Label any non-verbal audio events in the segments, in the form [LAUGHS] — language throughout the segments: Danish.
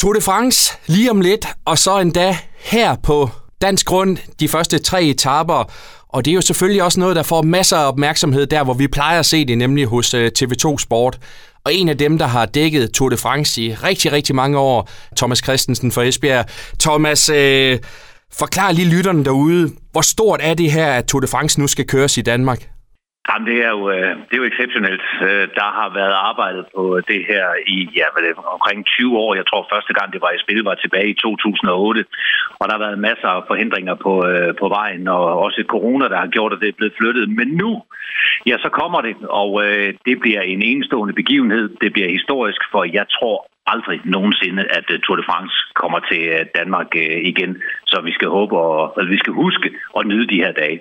Tour de France lige om lidt, og så endda her på dansk grund de første tre etaper. Og det er jo selvfølgelig også noget, der får masser af opmærksomhed der, hvor vi plejer at se det, nemlig hos øh, TV2 Sport. Og en af dem, der har dækket Tour de France i rigtig, rigtig mange år, Thomas Christensen fra Esbjerg. Thomas, øh, forklar lige lytterne derude, hvor stort er det her, at Tour de France nu skal køres i Danmark? Jamen, det er jo, øh, det er jo exceptionelt. Øh, der har været arbejdet på det her i ja, omkring 20 år. Jeg tror første gang, det var i spil, var tilbage i 2008. Og der har været masser af forhindringer på, øh, på vejen, og også corona, der har gjort, at det er blevet flyttet. Men nu, ja, så kommer det, og det bliver en enestående begivenhed. Det bliver historisk, for jeg tror aldrig nogensinde, at Tour de France kommer til Danmark igen. Så vi skal håbe, og, eller vi skal huske at nyde de her dage.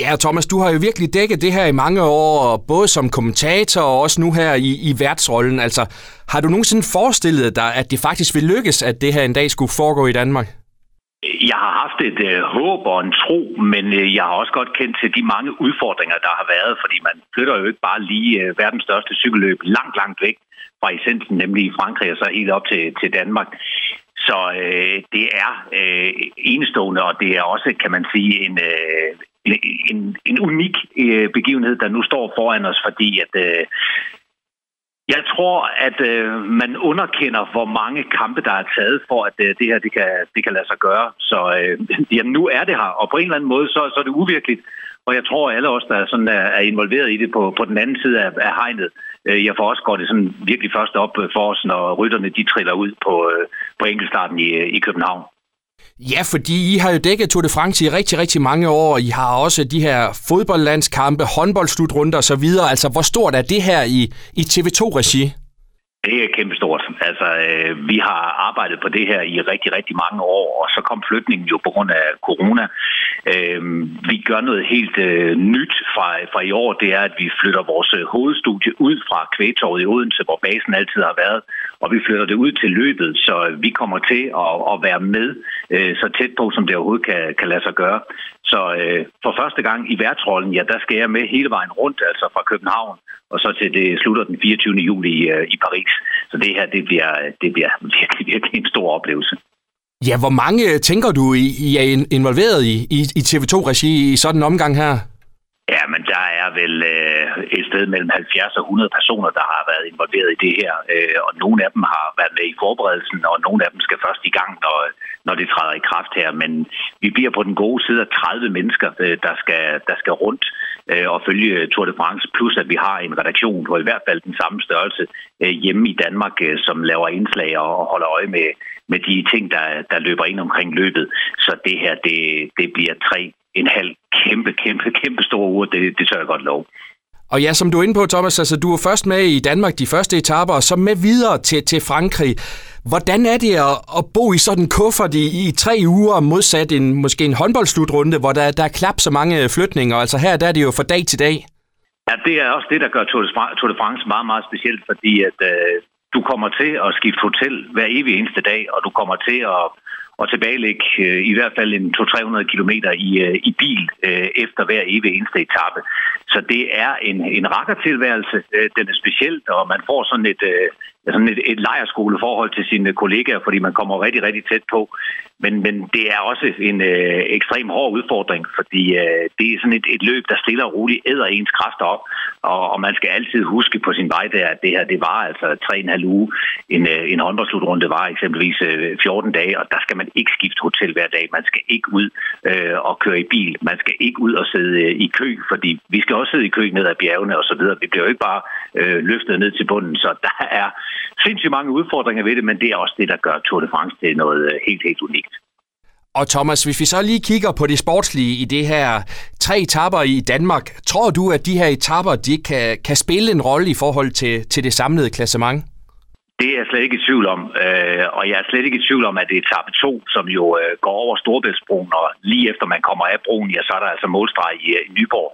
Ja, Thomas, du har jo virkelig dækket det her i mange år, både som kommentator og også nu her i, i værtsrollen. Altså, har du nogensinde forestillet dig, at det faktisk vil lykkes, at det her en dag skulle foregå i Danmark? Jeg har haft et øh, håb og en tro, men øh, jeg har også godt kendt til de mange udfordringer, der har været, fordi man flytter jo ikke bare lige øh, verdens største cykelløb langt, langt væk fra essensen, nemlig i Frankrig og så helt op til, til Danmark. Så øh, det er øh, enestående, og det er også, kan man sige, en, øh, en, en unik øh, begivenhed, der nu står foran os, fordi at øh, jeg tror, at øh, man underkender, hvor mange kampe, der er taget for, at øh, det her det kan, det kan lade sig gøre. Så øh, [LAUGHS] jamen, nu er det her, og på en eller anden måde, så, så er det uvirkeligt. Og jeg tror, at alle os, der sådan er, er involveret i det på, på den anden side af, af hegnet, øh, jeg får også går det sådan virkelig først op for os, når rytterne de triller ud på, øh, på enkeltstarten i, øh, i København. Ja, fordi I har jo dækket Tour de France i rigtig, rigtig mange år. I har også de her fodboldlandskampe, håndboldslutrunder osv. Altså, hvor stort er det her i, i TV2-regi? Det er kæmpestort. Altså, øh, vi har arbejdet på det her i rigtig, rigtig mange år, og så kom flytningen jo på grund af corona. Øh, vi gør noget helt øh, nyt fra, fra i år. Det er, at vi flytter vores øh, hovedstudie ud fra Kvægtorvet i Odense, hvor basen altid har været, og vi flytter det ud til løbet, så vi kommer til at, at være med øh, så tæt på, som det overhovedet kan, kan lade sig gøre. Så øh, for første gang i værtsrollen, ja, der skal jeg med hele vejen rundt, altså fra København, og så til det slutter den 24. juli i, øh, i Paris. Så det her, det bliver, det bliver [LAUGHS] virkelig, virkelig en stor oplevelse. Ja, hvor mange øh, tænker du, I er involveret i, i, i TV2-regi i sådan en omgang her? Ja, men der er vel øh, et sted mellem 70 og 100 personer, der har været involveret i det her. Øh, og nogle af dem har været med i forberedelsen, og nogle af dem skal først i gang, når, når det træder i kraft her. Men vi bliver på den gode side af 30 mennesker, øh, der, skal, der skal rundt øh, og følge Tour de France. Plus at vi har en redaktion på i hvert fald den samme størrelse øh, hjemme i Danmark, øh, som laver indslag og holder øje med, med de ting, der, der løber ind omkring løbet. Så det her, det, det bliver tre en halv kæmpe, kæmpe, kæmpe store uger. Det, det tør jeg godt lov. Og ja, som du er inde på, Thomas, altså du var først med i Danmark de første etaper, og så med videre til, til Frankrig. Hvordan er det at, at bo i sådan en kuffert i, i tre uger, modsat en, måske en håndboldslutrunde, hvor der, der er klap så mange flytninger? Altså her der er det jo fra dag til dag. Ja, det er også det, der gør Tour de France meget, meget specielt, fordi at øh, du kommer til at skifte hotel hver evig eneste dag, og du kommer til at og tilbagelægge øh, i hvert fald en 200-300 km i, øh, i bil øh, efter hver evig eneste etape. Så det er en, en rakkertilværelse. Øh, den er specielt, og man får sådan et, øh, sådan et, et lejerskoleforhold til sine kollegaer, fordi man kommer rigtig, rigtig tæt på. Men, men det er også en øh, ekstrem hård udfordring, fordi øh, det er sådan et, et løb, der stiller og roligt æder ens kræfter op, og, og man skal altid huske på sin vej der, at det her, det var altså 3,5 uge. En, øh, en håndboldslutrunde var eksempelvis øh, 14 dage, og der skal man ikke skifte hotel hver dag. Man skal ikke ud øh, og køre i bil. Man skal ikke ud og sidde øh, i kø, fordi vi skal også sidde i kø ned ad bjergene og så videre. Vi bliver jo ikke bare øh, løftet ned til bunden, så der er sindssygt mange udfordringer ved det, men det er også det, der gør Tour de France til noget øh, helt, helt unikt. Og Thomas, hvis vi så lige kigger på det sportslige i det her tre etapper i Danmark, tror du, at de her etapper de kan, kan spille en rolle i forhold til, til det samlede klassement? Det er jeg slet ikke i tvivl om, øh, og jeg er slet ikke i tvivl om, at det er etape 2, som jo øh, går over Storbæltsbroen, og lige efter man kommer af broen, ja, så er der altså målstreg i, øh, i Nyborg.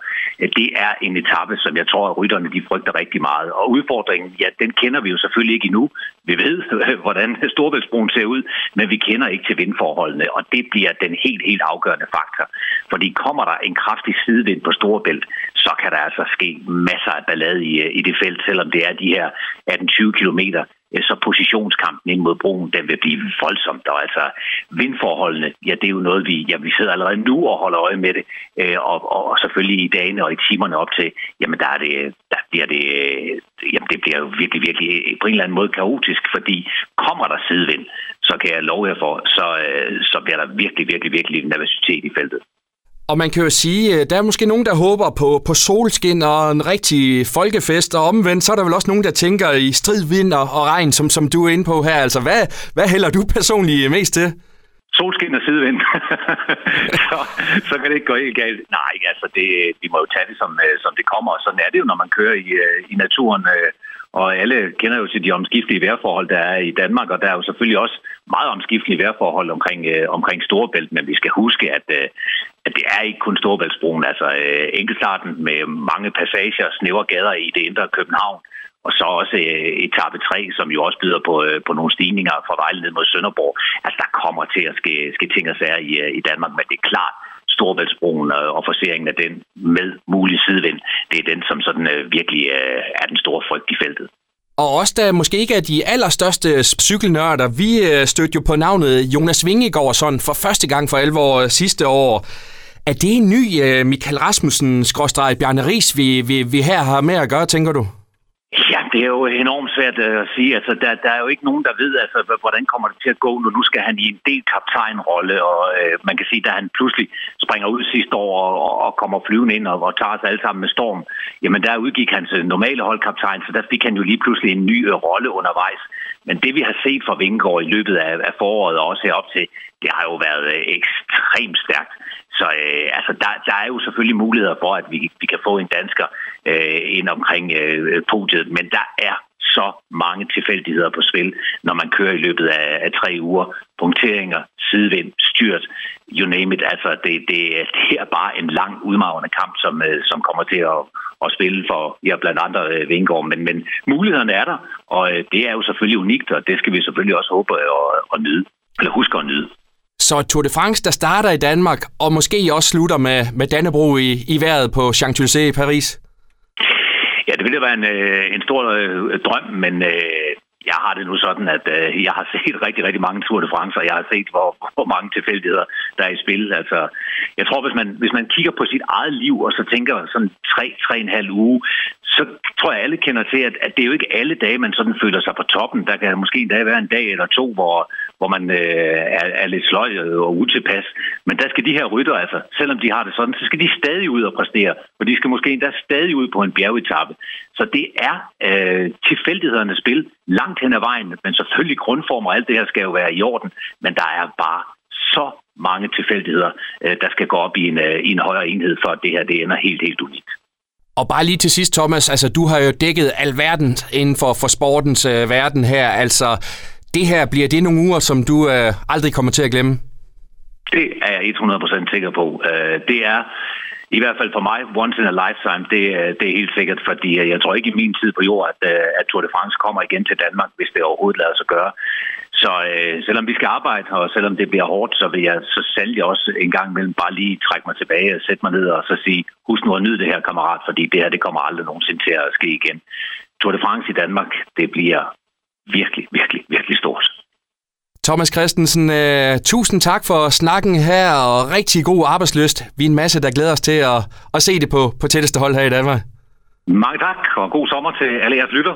Det er en etape, som jeg tror, at rytterne de frygter rigtig meget. Og udfordringen, ja, den kender vi jo selvfølgelig ikke endnu. Vi ved, [LAUGHS] hvordan Storbæltsbroen ser ud, men vi kender ikke til vindforholdene, og det bliver den helt, helt afgørende faktor. Fordi kommer der en kraftig sidevind på Storebælt, så kan der altså ske masser af ballade i, øh, i det felt, selvom det er de her 18-20 kilometer Øh, så positionskampen ind mod broen, den vil blive voldsomt. Og altså vindforholdene, ja, det er jo noget, vi, ja, vi sidder allerede nu og holder øje med det. Øh, og, og, og selvfølgelig i dagene og i timerne op til, jamen der, er det, der bliver det, øh, jamen det bliver jo virkelig, virkelig på en eller anden måde kaotisk, fordi kommer der sidevind, så kan jeg love jer for, så, så bliver der virkelig, virkelig, virkelig nervøsitet i feltet. Og man kan jo sige, øh, der er måske nogen, der håber på, på solskin og en rigtig folkefest, og omvendt, så er der vel også nogen, der tænker i strid, vind og, og regn, som, som du er inde på her. Altså, hvad, hvad hælder du personligt mest til? Solskin og sidevind. [LAUGHS] så, så kan det ikke gå helt galt. Nej, altså, det, vi må jo tage det, som, øh, som det kommer. Og sådan er det jo, når man kører i, øh, i naturen. Og alle kender jo til de omskiftelige vejrforhold, der er i Danmark, og der er jo selvfølgelig også meget omskiftelige vejrforhold omkring, øh, omkring Storebælt, men vi skal huske, at, øh, at det er ikke kun Storebæltsbroen, altså øh, enkeltstarten med mange passager og snævre gader i det indre København, og så også øh, etape 3, som jo også byder på, øh, på nogle stigninger fra Vejle ned mod Sønderborg. Altså, der kommer til at ske, ske ting og sager i, øh, i Danmark, men det er klart, Storebæltsbroen øh, og forseringen af den med mulig sidevind, det er den, som sådan øh, virkelig øh, er den store frygt i feltet. Og også da måske ikke er de allerstørste cykelnørder, vi øh, stødte jo på navnet Jonas Vingegaard sådan for første gang for 11 år sidste år. Er det en ny Michael Rasmussen-Bjarne Ries, vi, vi, vi her har med at gøre, tænker du? Det er jo enormt svært øh, at sige. Altså, der, der er jo ikke nogen, der ved, altså, hvordan kommer det til at gå, når nu skal han i en del kaptajnrolle, og øh, man kan sige, da han pludselig springer ud sidste år og, og kommer flyvende ind og, og tager os alle sammen med storm, jamen der udgik hans øh, normale holdkaptajn, så der fik han jo lige pludselig en ny øh, rolle undervejs. Men det vi har set fra Vingegaard i løbet af, af foråret og også herop til, det har jo været øh, ekstremt stærkt. Så øh, altså, der, der er jo selvfølgelig muligheder for, at vi, vi kan få en dansker øh, ind omkring øh, podiet, men der er så mange tilfældigheder på spil, når man kører i løbet af, af tre uger. Punkteringer, sidevind, styrt, you name it. Altså, det, det, det er bare en lang, udmavende kamp, som, øh, som kommer til at, at spille for ja, blandt andre øh, Vingård. Men, men mulighederne er der, og øh, det er jo selvfølgelig unikt, og det skal vi selvfølgelig også håbe at, at nyde, eller huske at nyde. Så Tour de France, der starter i Danmark, og måske også slutter med, med Dannebro i, i vejret på Champs-Élysées i Paris? Det ville være en, øh, en stor øh, drøm, men øh, jeg har det nu sådan, at øh, jeg har [LAUGHS] set rigtig, rigtig mange Tour de France, og jeg har set, hvor, hvor mange tilfældigheder der er i spil. Altså, jeg tror, hvis man, hvis man kigger på sit eget liv, og så tænker sådan tre, tre en halv uge, så tror jeg, alle kender til, at, at det er jo ikke alle dage, man sådan føler sig på toppen. Der kan måske endda være en dag eller to, hvor, hvor man øh, er, er lidt sløj og utilpas. Men der skal de her rytter, altså, selvom de har det sådan, så skal de stadig ud og præstere. Og de skal måske endda stadig ud på en bjergetappe. Så det er øh, tilfældighedernes spil langt hen ad vejen. Men selvfølgelig grundform og alt det her skal jo være i orden. Men der er bare så mange tilfældigheder, øh, der skal gå op i en, øh, i en højere enhed, for at det her det ender helt, helt unikt. Og bare lige til sidst, Thomas, altså du har jo dækket alverden inden for, for sportens øh, verden her. Altså, det her, bliver det nogle uger, som du øh, aldrig kommer til at glemme? Det er jeg 100% sikker på. Øh, det er i hvert fald for mig, once in a lifetime, det, øh, det er helt sikkert, fordi øh, jeg tror ikke i min tid på jord, at, øh, at Tour de France kommer igen til Danmark, hvis det overhovedet lader sig gøre. Så øh, selvom vi skal arbejde, og selvom det bliver hårdt, så vil jeg så sandelig også en gang imellem bare lige trække mig tilbage og sætte mig ned og så sige, husk nu at nyde det her, kammerat, fordi det her, det kommer aldrig nogensinde til at ske igen. Tour de France i Danmark, det bliver virkelig, virkelig, virkelig stort. Thomas Christensen, uh, tusind tak for snakken her, og rigtig god arbejdsløst. Vi er en masse, der glæder os til at, at se det på, på tætteste hold her i Danmark. Mange tak, og god sommer til alle jeres lytter.